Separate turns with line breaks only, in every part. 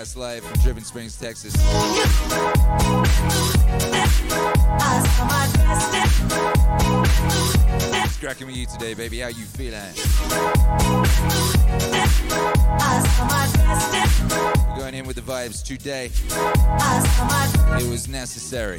Broadcast live from Dripping Springs, Texas. Cracking with you today, baby. How you feeling? We're going in with the vibes today. It was necessary.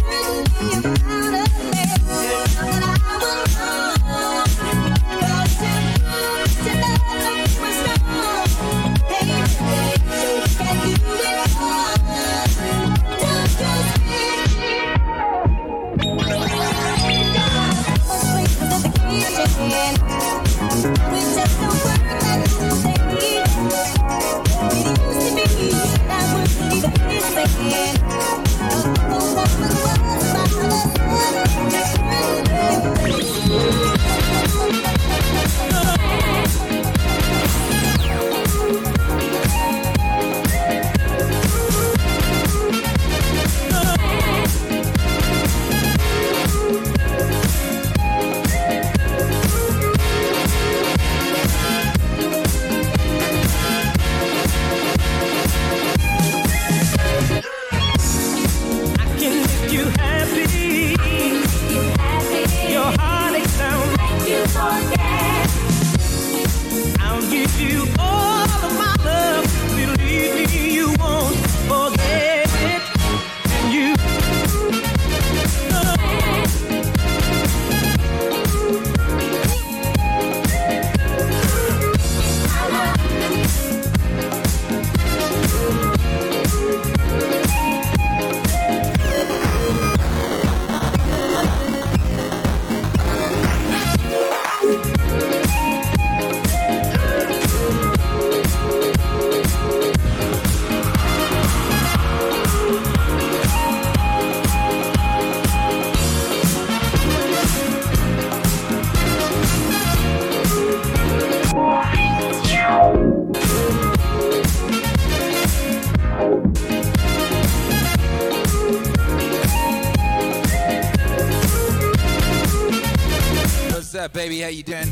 baby? How you doing?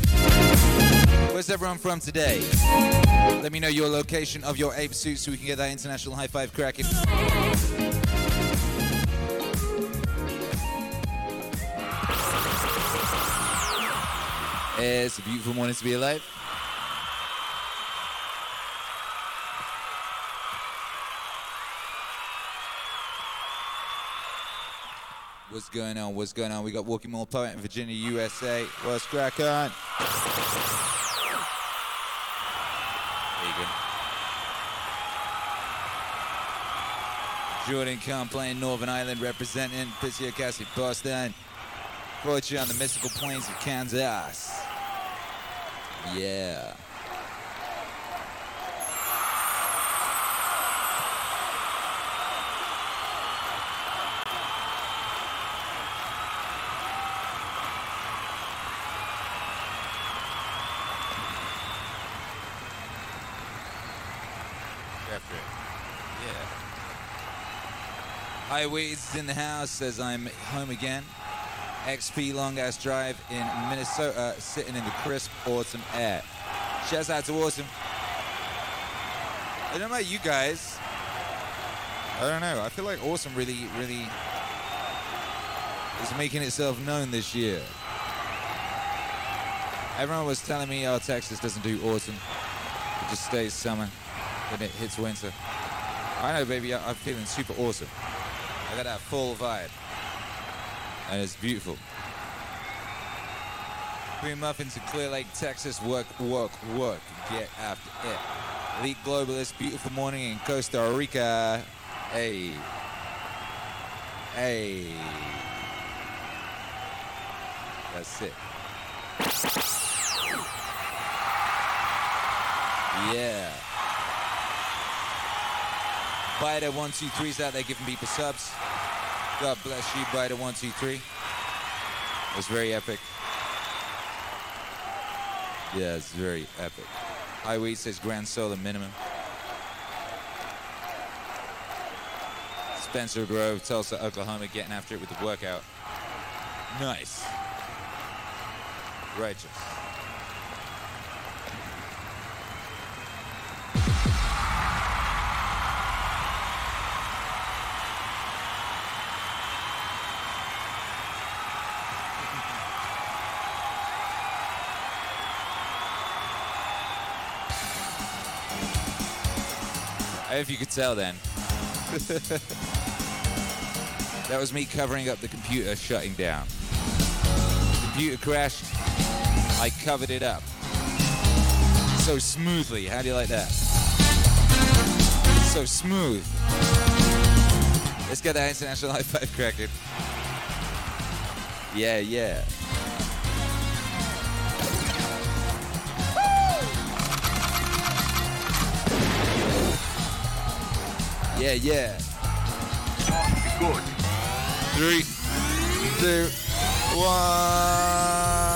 Where's everyone from today? Let me know your location of your ape suit so we can get that international high five cracking. It's a beautiful morning to be alive. What's going on? What's going on? We got Walking More Poet in Virginia, USA. What's? There you. Jordan Khan playing Northern Ireland, representing Pizia Cassie Boston. You on the mystical plains of Kansas. Yeah. After it. Yeah. Hi, Weeds in the house says I'm home again. XP Long Ass Drive in Minnesota, sitting in the crisp autumn air. Shouts out to Awesome. I don't know about you guys. I don't know. I feel like Awesome really, really is making itself known this year. Everyone was telling me, oh, Texas doesn't do autumn. It just stays summer. Then it hits winter. I know, baby. I'm feeling super awesome. I got that full vibe. And it's beautiful. Green Muffins in Clear Lake, Texas. Work, work, work. Get after it. Elite Globalist, beautiful morning in Costa Rica. Hey. Hey. That's it. Yeah. Biter one two three's out there giving people subs. God bless you, Biter one two three. It was very epic. Yeah, it's very epic. Highway says Grand Solar minimum. Spencer Grove, Tulsa, Oklahoma, getting after it with the workout. Nice. Righteous. If you could tell then. that was me covering up the computer shutting down. Computer crashed. I covered it up. So smoothly. How do you like that? So smooth. Let's get that international high five cracking. Yeah, yeah. Yeah, yeah.
Good.
Three, two, one.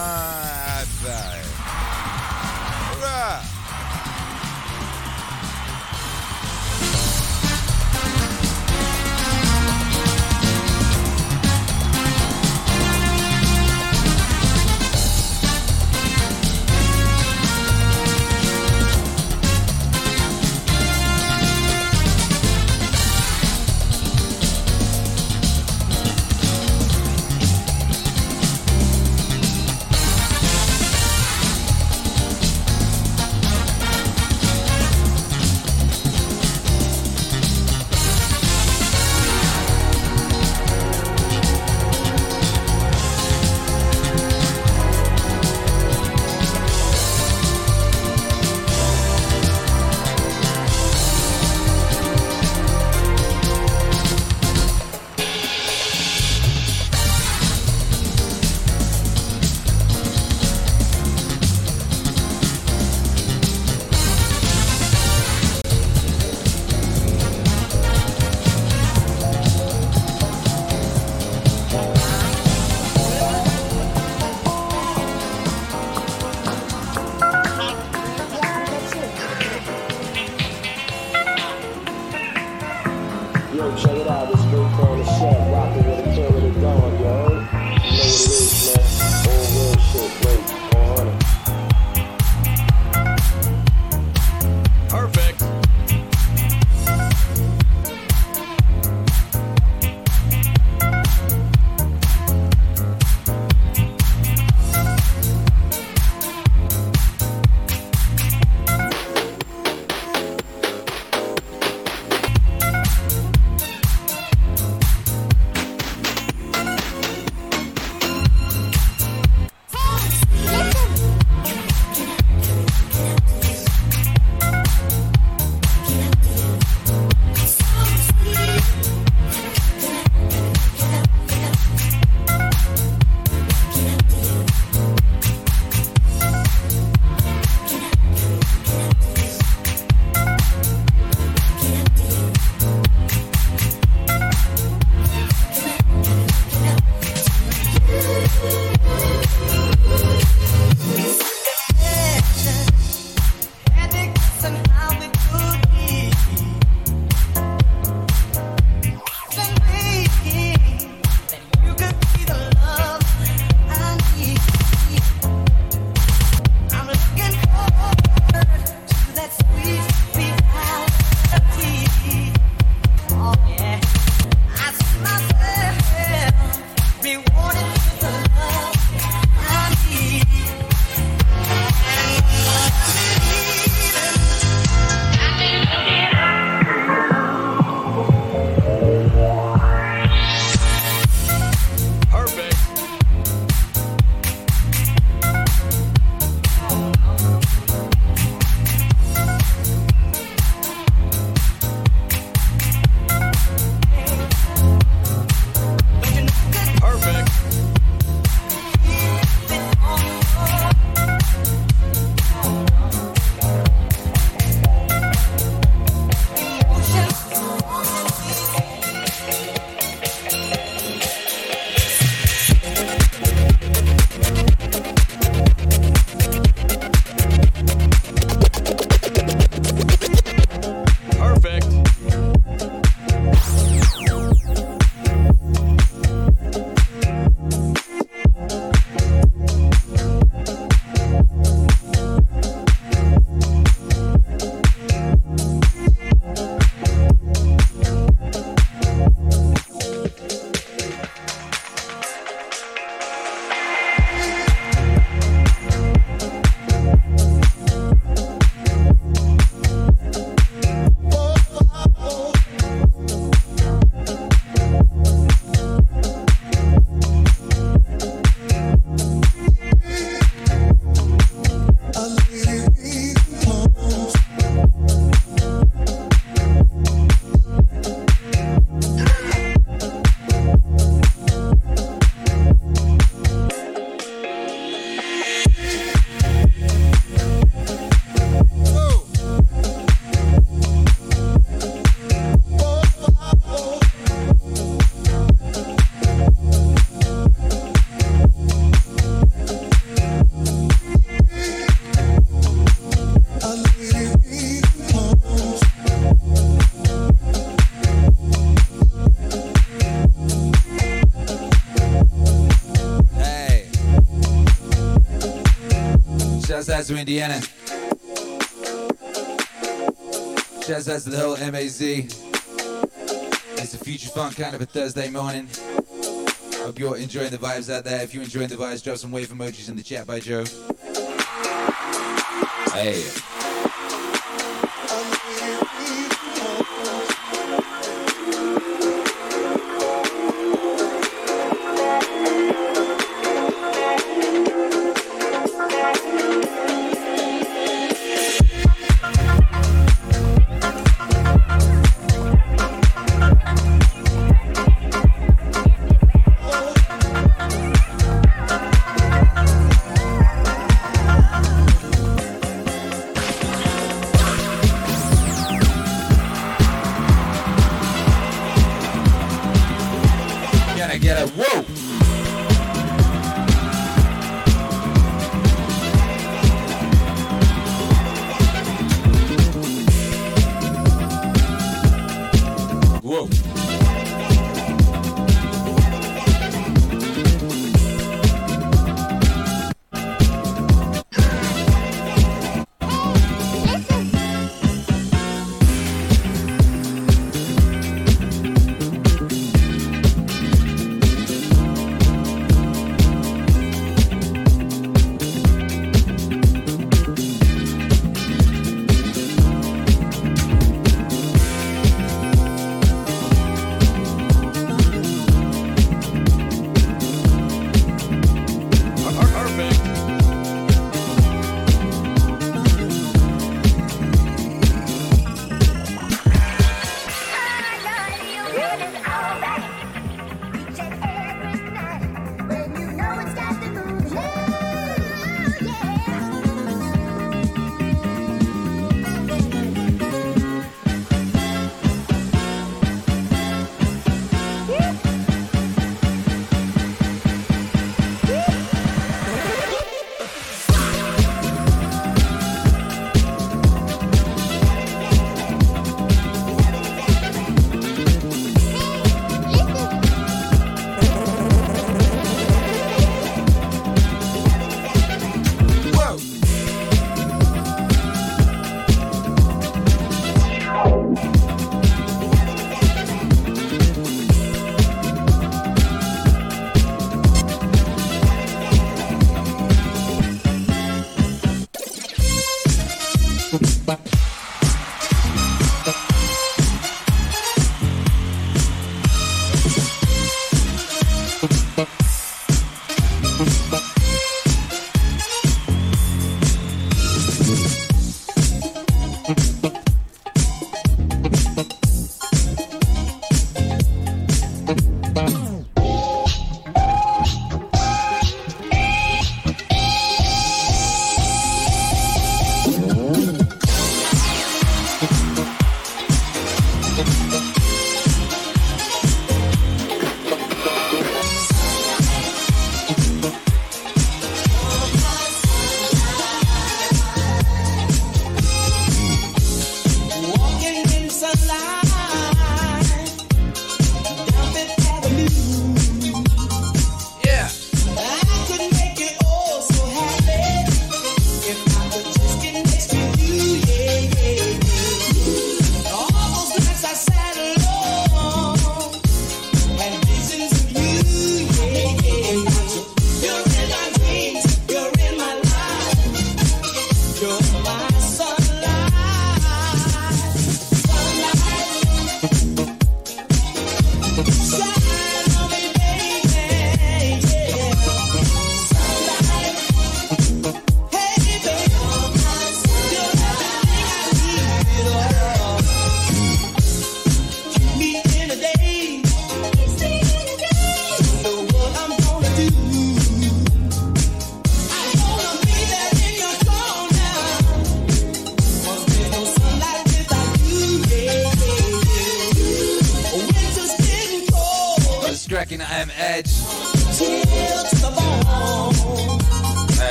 Chester, Indiana. Shouts out to the whole MAZ. It's a future funk kind of a Thursday morning. Hope you're enjoying the vibes out there. If you're enjoying the vibes, drop some wave emojis in the chat by Joe. Hey.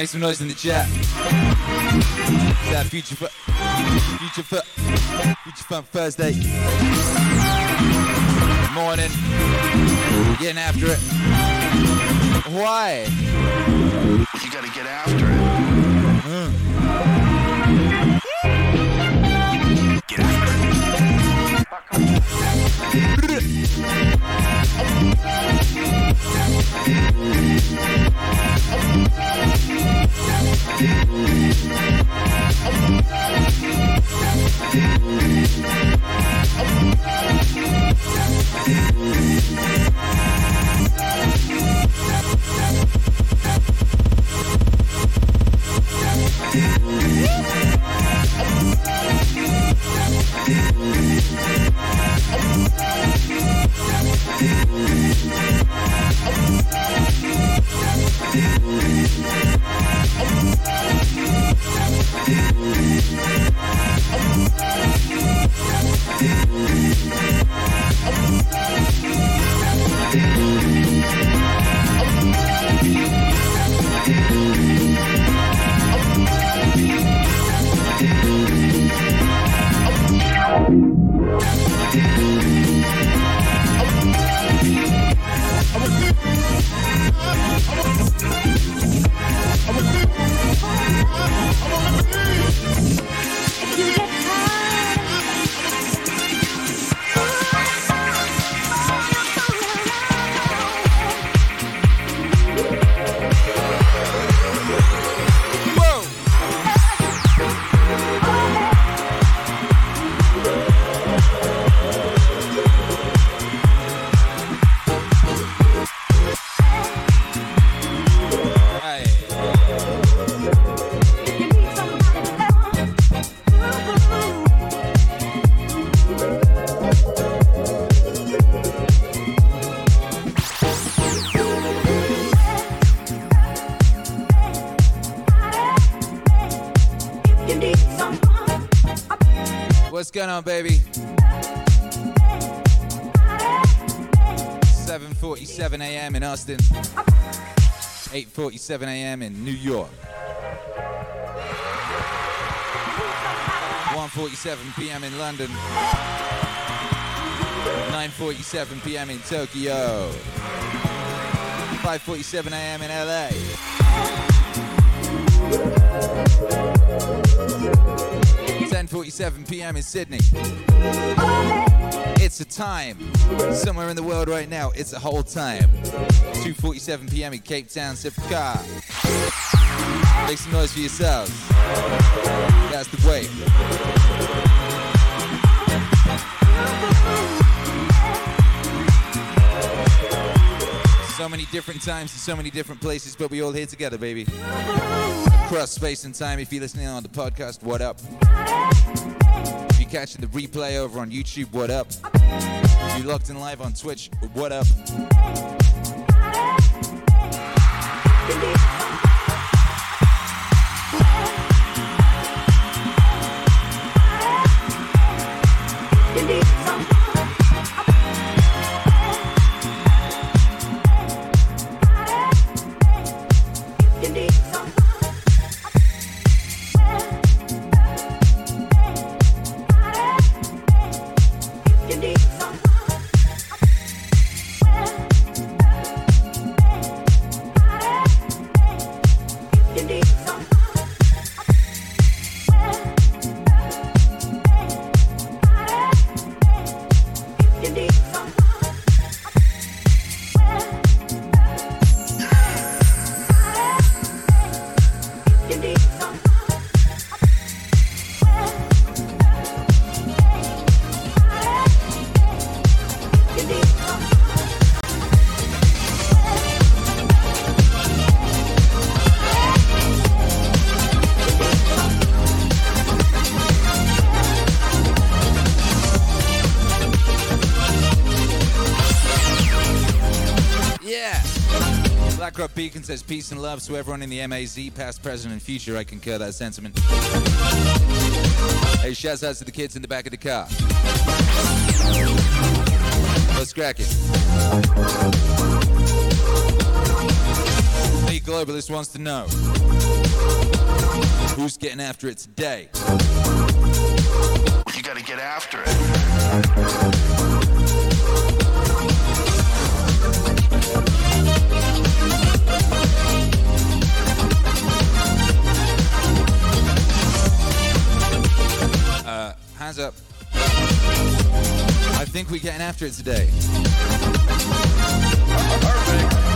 Make
some noise in the chat. That future fu- future fu- future fun Thursday morning, getting after it. Why?
You gotta get after it. Thank
Whoa! What's going on, baby? 7:47 a.m. in Austin. 8:47 a.m. in New York. 1:47 p.m. in London. 9:47 p.m. in Tokyo. 5:47 a.m. in LA. 10:47 p.m. in Sydney. It's a time somewhere in the world right now. It's a whole time. 2:47 p.m. in Cape Town. Sip a car. Make some noise for yourselves. That's the way. So many different times and so many different places, but we all here together, baby. Across space and time. If you're listening on the podcast, what up? If you're catching the replay over on YouTube, what up? If you're locked in live on Twitch, what up? Says peace and love to everyone in the MAZ, past, present, and future. I concur that sentiment. Hey, shouts out to the kids in the back of the car. Let's crack it. The globalist wants to know who's getting after it today.
You gotta get after it.
Hands up. I think we're getting after it today. Yeah,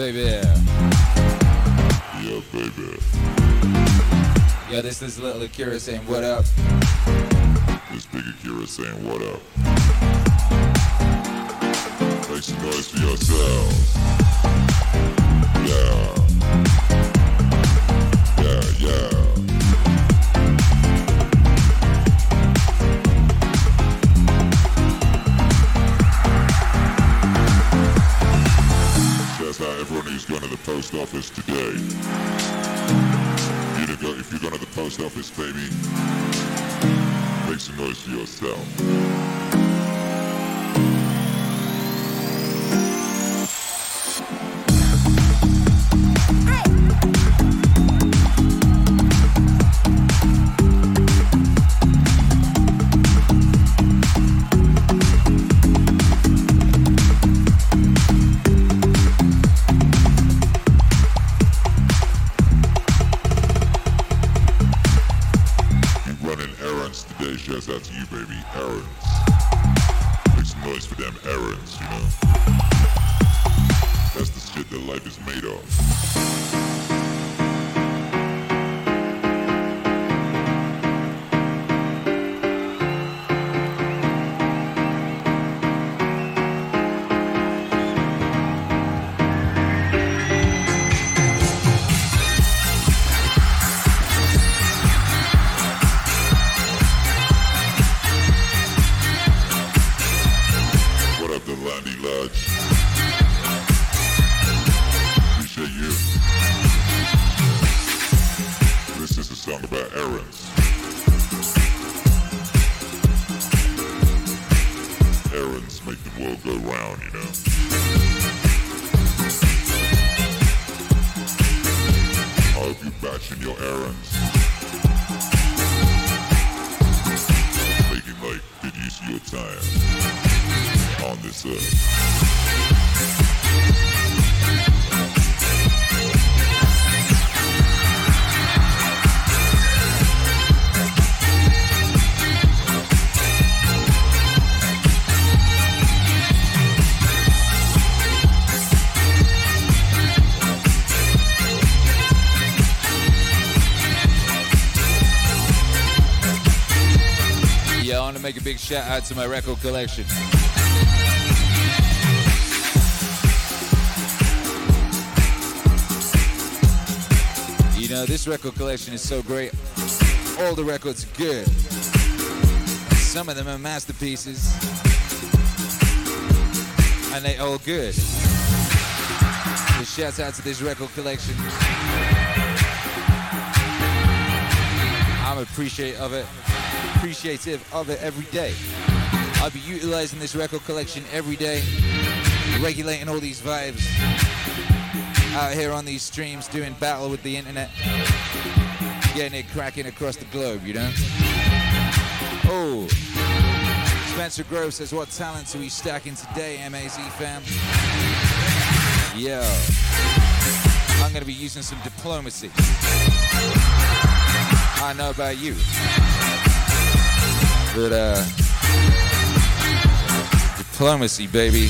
baby.
Yeah, baby.
Yeah, this is little Akira saying what up.
This big Akira saying what up. Make some noise for yourselves. Office, baby, make some noise for yourself.
Big shout out to my record collection. You know, this record collection is so great. All the records are good. Some of them are masterpieces. And they all good. So shout out to this record collection. I'm appreciative of it. Appreciative of it every day. I'll be utilizing this record collection every day, regulating all these vibes. out here on these streams doing battle with the internet, getting it cracking across the globe, you know? Oh, Spencer Grove says, What talents are we stacking today, MAZ fam? Yo, I'm gonna be using some diplomacy. I know about you. But, uh, diplomacy, baby.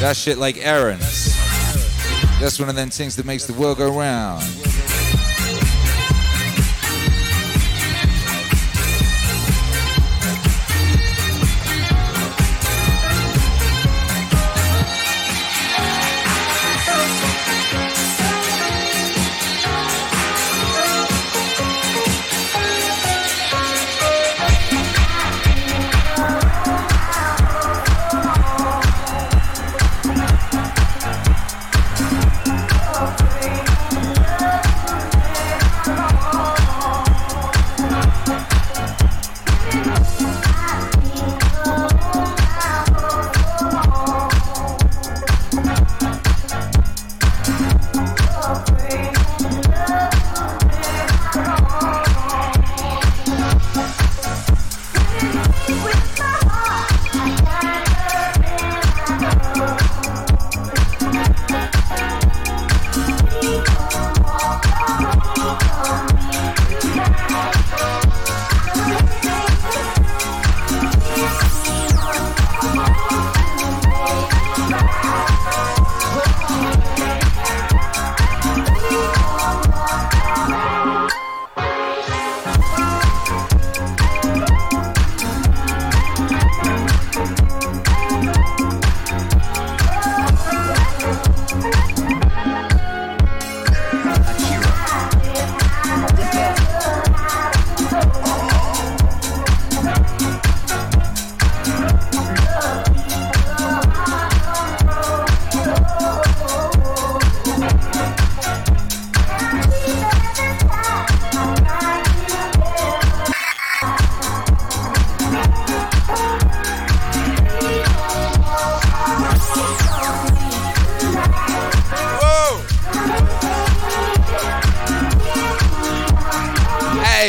That shit like errands. That's one of them things that makes the world go round.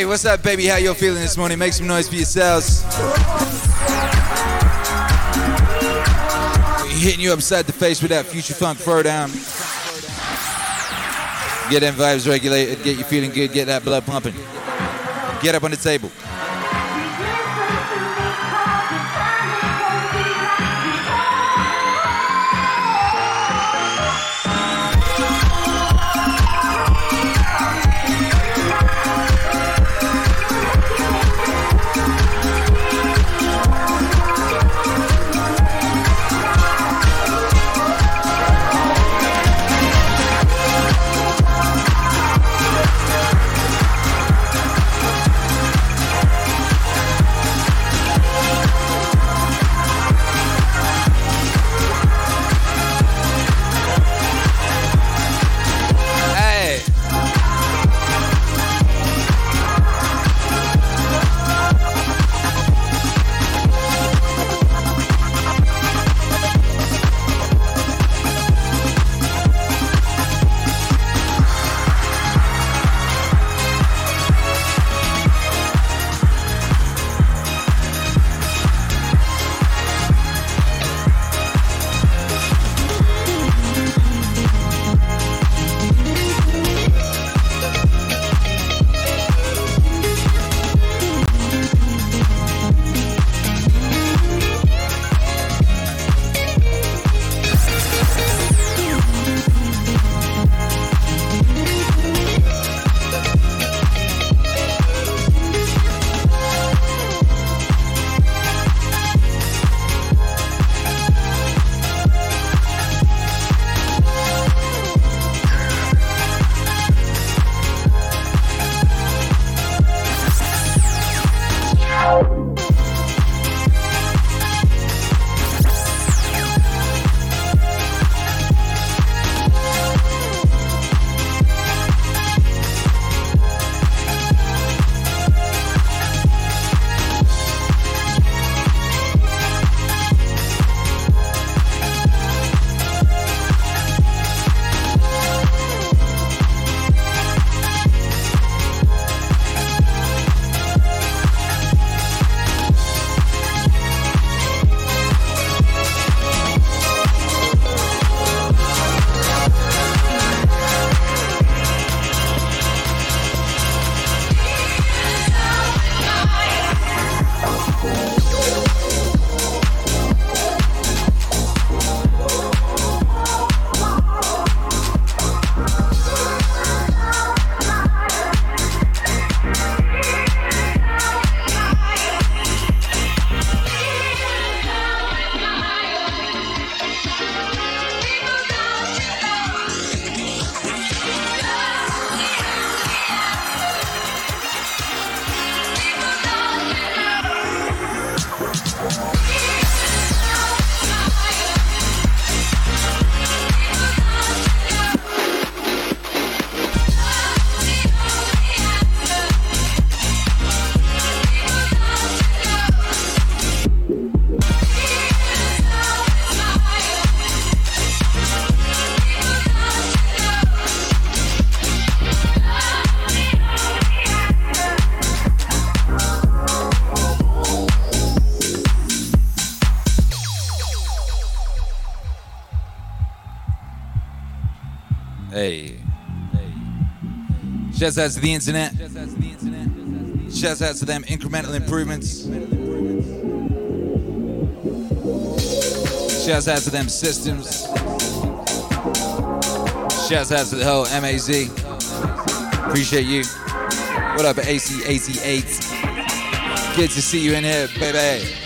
Hey, what's up, baby? How you feeling this morning? Make some noise for yourselves. We're hitting you upside the face with that future funk throwdown. Get them vibes regulated, get you feeling good, get that blood pumping. Get up on the table.
Hey. Out to the internet. Shouts out to them incremental improvements. Shouts out to them systems. Shouts out to the whole MAZ. Appreciate you. What up, AC88? Good to see you in here, baby.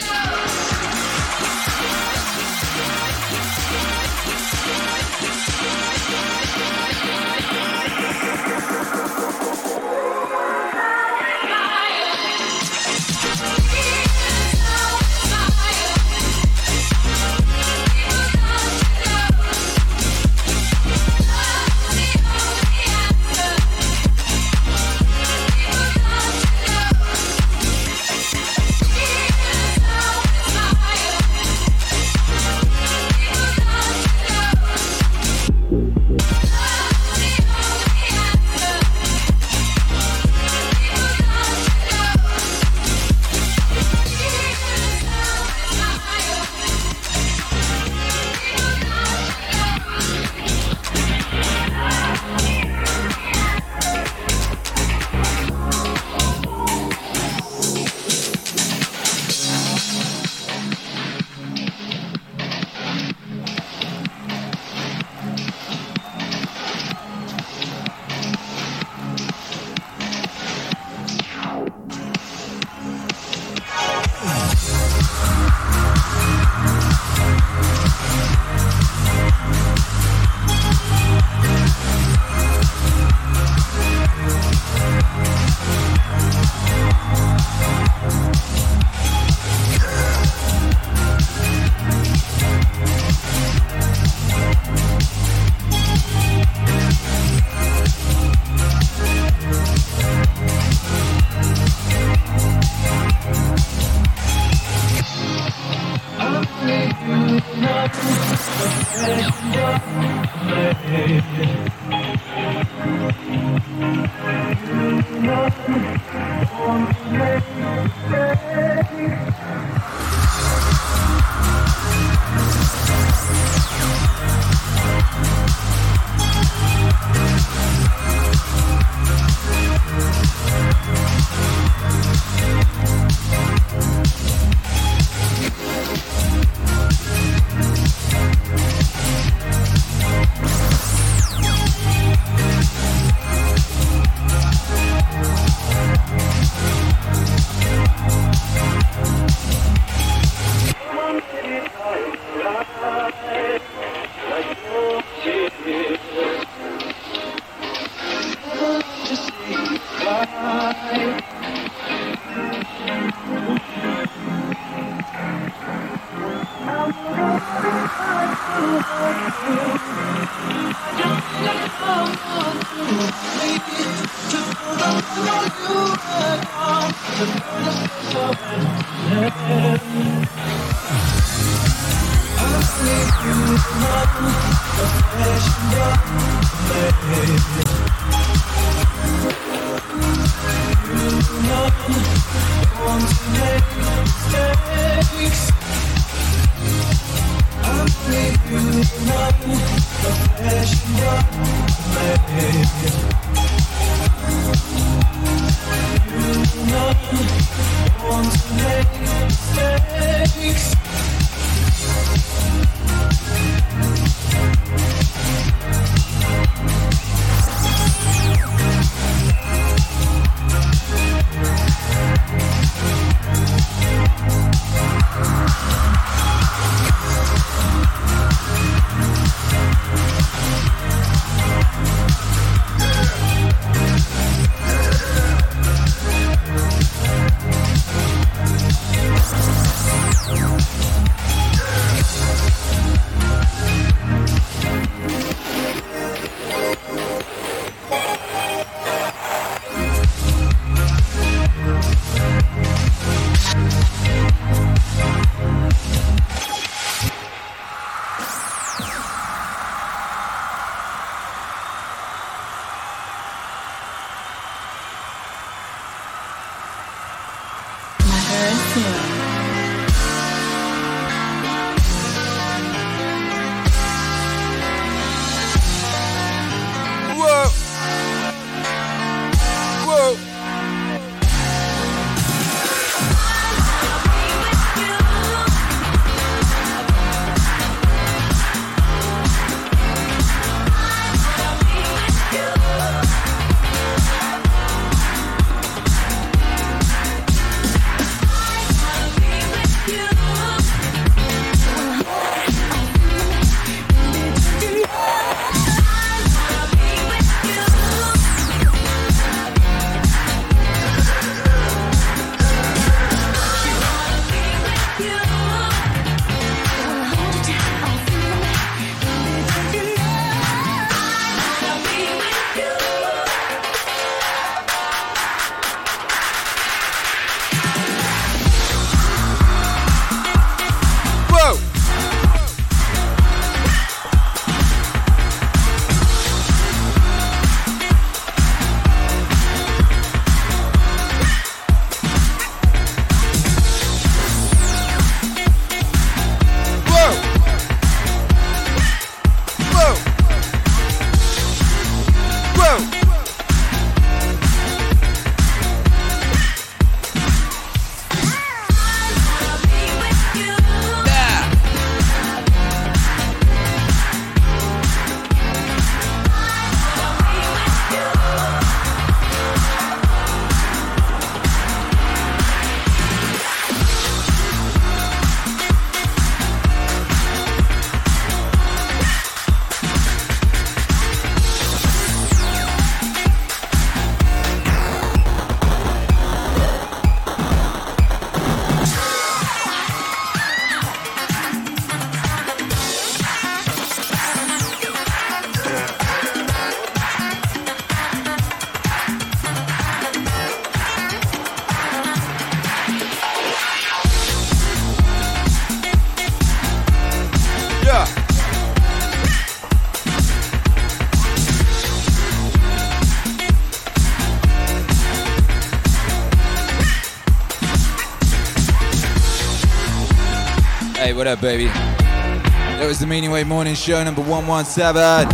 What up, baby? That was the Meaning Wave Morning Show number 117.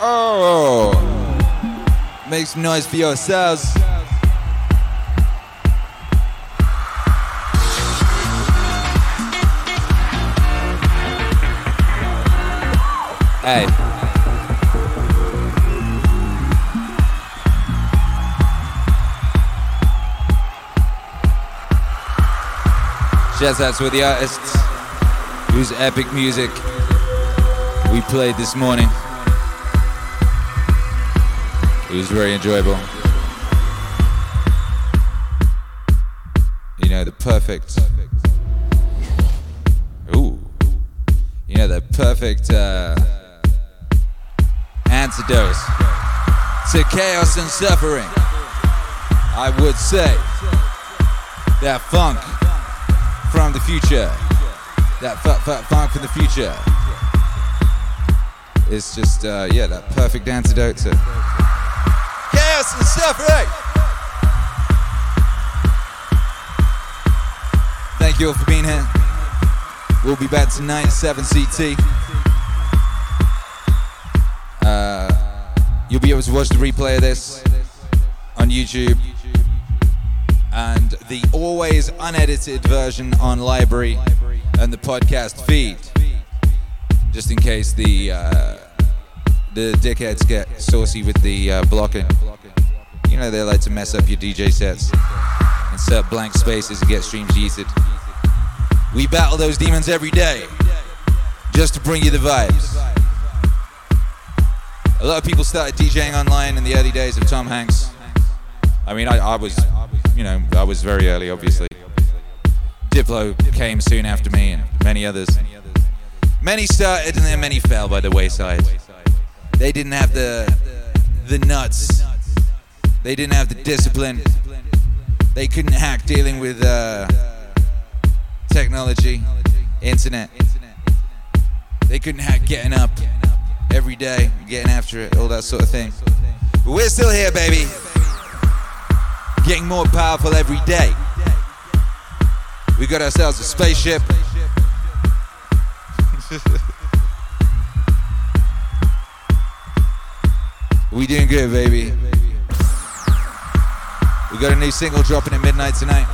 Oh! Make some noise for yourselves. Hey. Shouts out to the artists whose epic music we played this morning. It was very enjoyable. You know, the perfect. Ooh. You know, the perfect uh, antidote to chaos and suffering. I would say that funk from the future. That f- f- funk from the future. It's just, uh, yeah, that perfect antidote to chaos and suffering. Thank you all for being here. We'll be back tonight at 7 CT. Uh, you'll be able to watch the replay of this on YouTube the always unedited version on LBRY and the podcast feed. Just in case the uh, the dickheads get saucy with the uh, blocking. You know they like to mess up your dj sets insert blank spaces and get streams yeeted. We battle those demons every day just to bring you the vibes. A lot of people started djing online in the early days of tom hanks. I mean i, I was you know, I was very early, obviously. Diplo came soon after me, and many others. Many started, and then many fell by the wayside. They didn't have the the nuts. They didn't have the discipline. They couldn't hack dealing with uh, technology, internet. They couldn't hack getting up every day, getting after it, all that sort of thing. But we're still here, baby getting more powerful every day. We got ourselves a spaceship. we doing good, baby. We got a new single dropping at midnight tonight.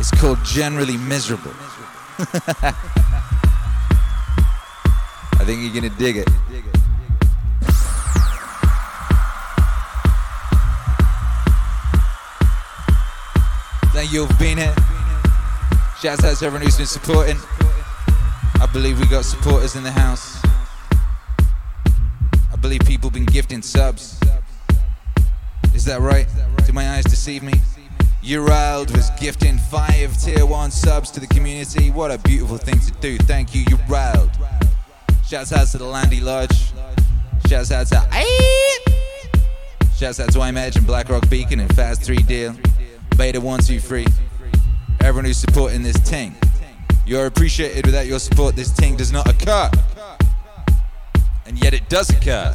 It's called Generally Miserable. I think you're gonna dig it. Thank you for being here. Shouts out to everyone who's been supporting. I believe we got supporters in the house. I believe people been gifting subs. Is that right? Do my eyes deceive me? Urild was gifting five tier one subs to the community. What a beautiful thing to do. Thank you, Urild. Shouts out to the Landy Lodge. Shouts out to Shouts out to I'm Edge and Blackrock Beacon and Fast 3 Deal. Beta 123. Everyone who's supporting this ting. You're appreciated without your support. This ting does not occur. And yet it does occur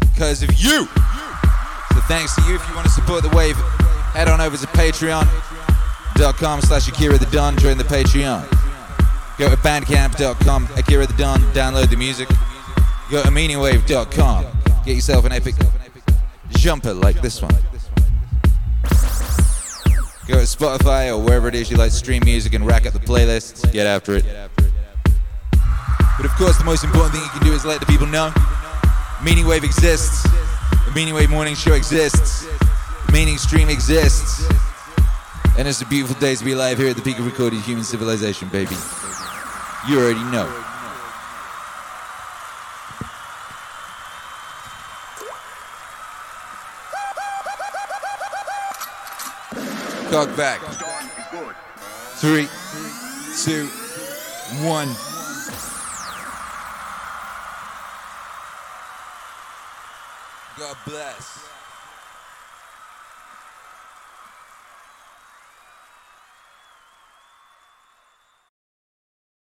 because of you. So thanks to you. If you want to support the wave, head on over to patreon.com slash Akira the Don. Join the Patreon. Go to bandcamp.com, Akira the Don, download the music. Go to meaningwave.com. Get yourself an epic jumper like this one. Go to Spotify or wherever it is you like to stream music and rack up the playlists. Get after it. But of course, the most important thing you can do is let the people know Meaning Wave exists. The Meaning Wave Morning Show exists. The Meaning Stream exists. And it's a beautiful day to be alive here at the peak of recorded human civilization, baby. You already know. Cock back. Three, two, one. God bless.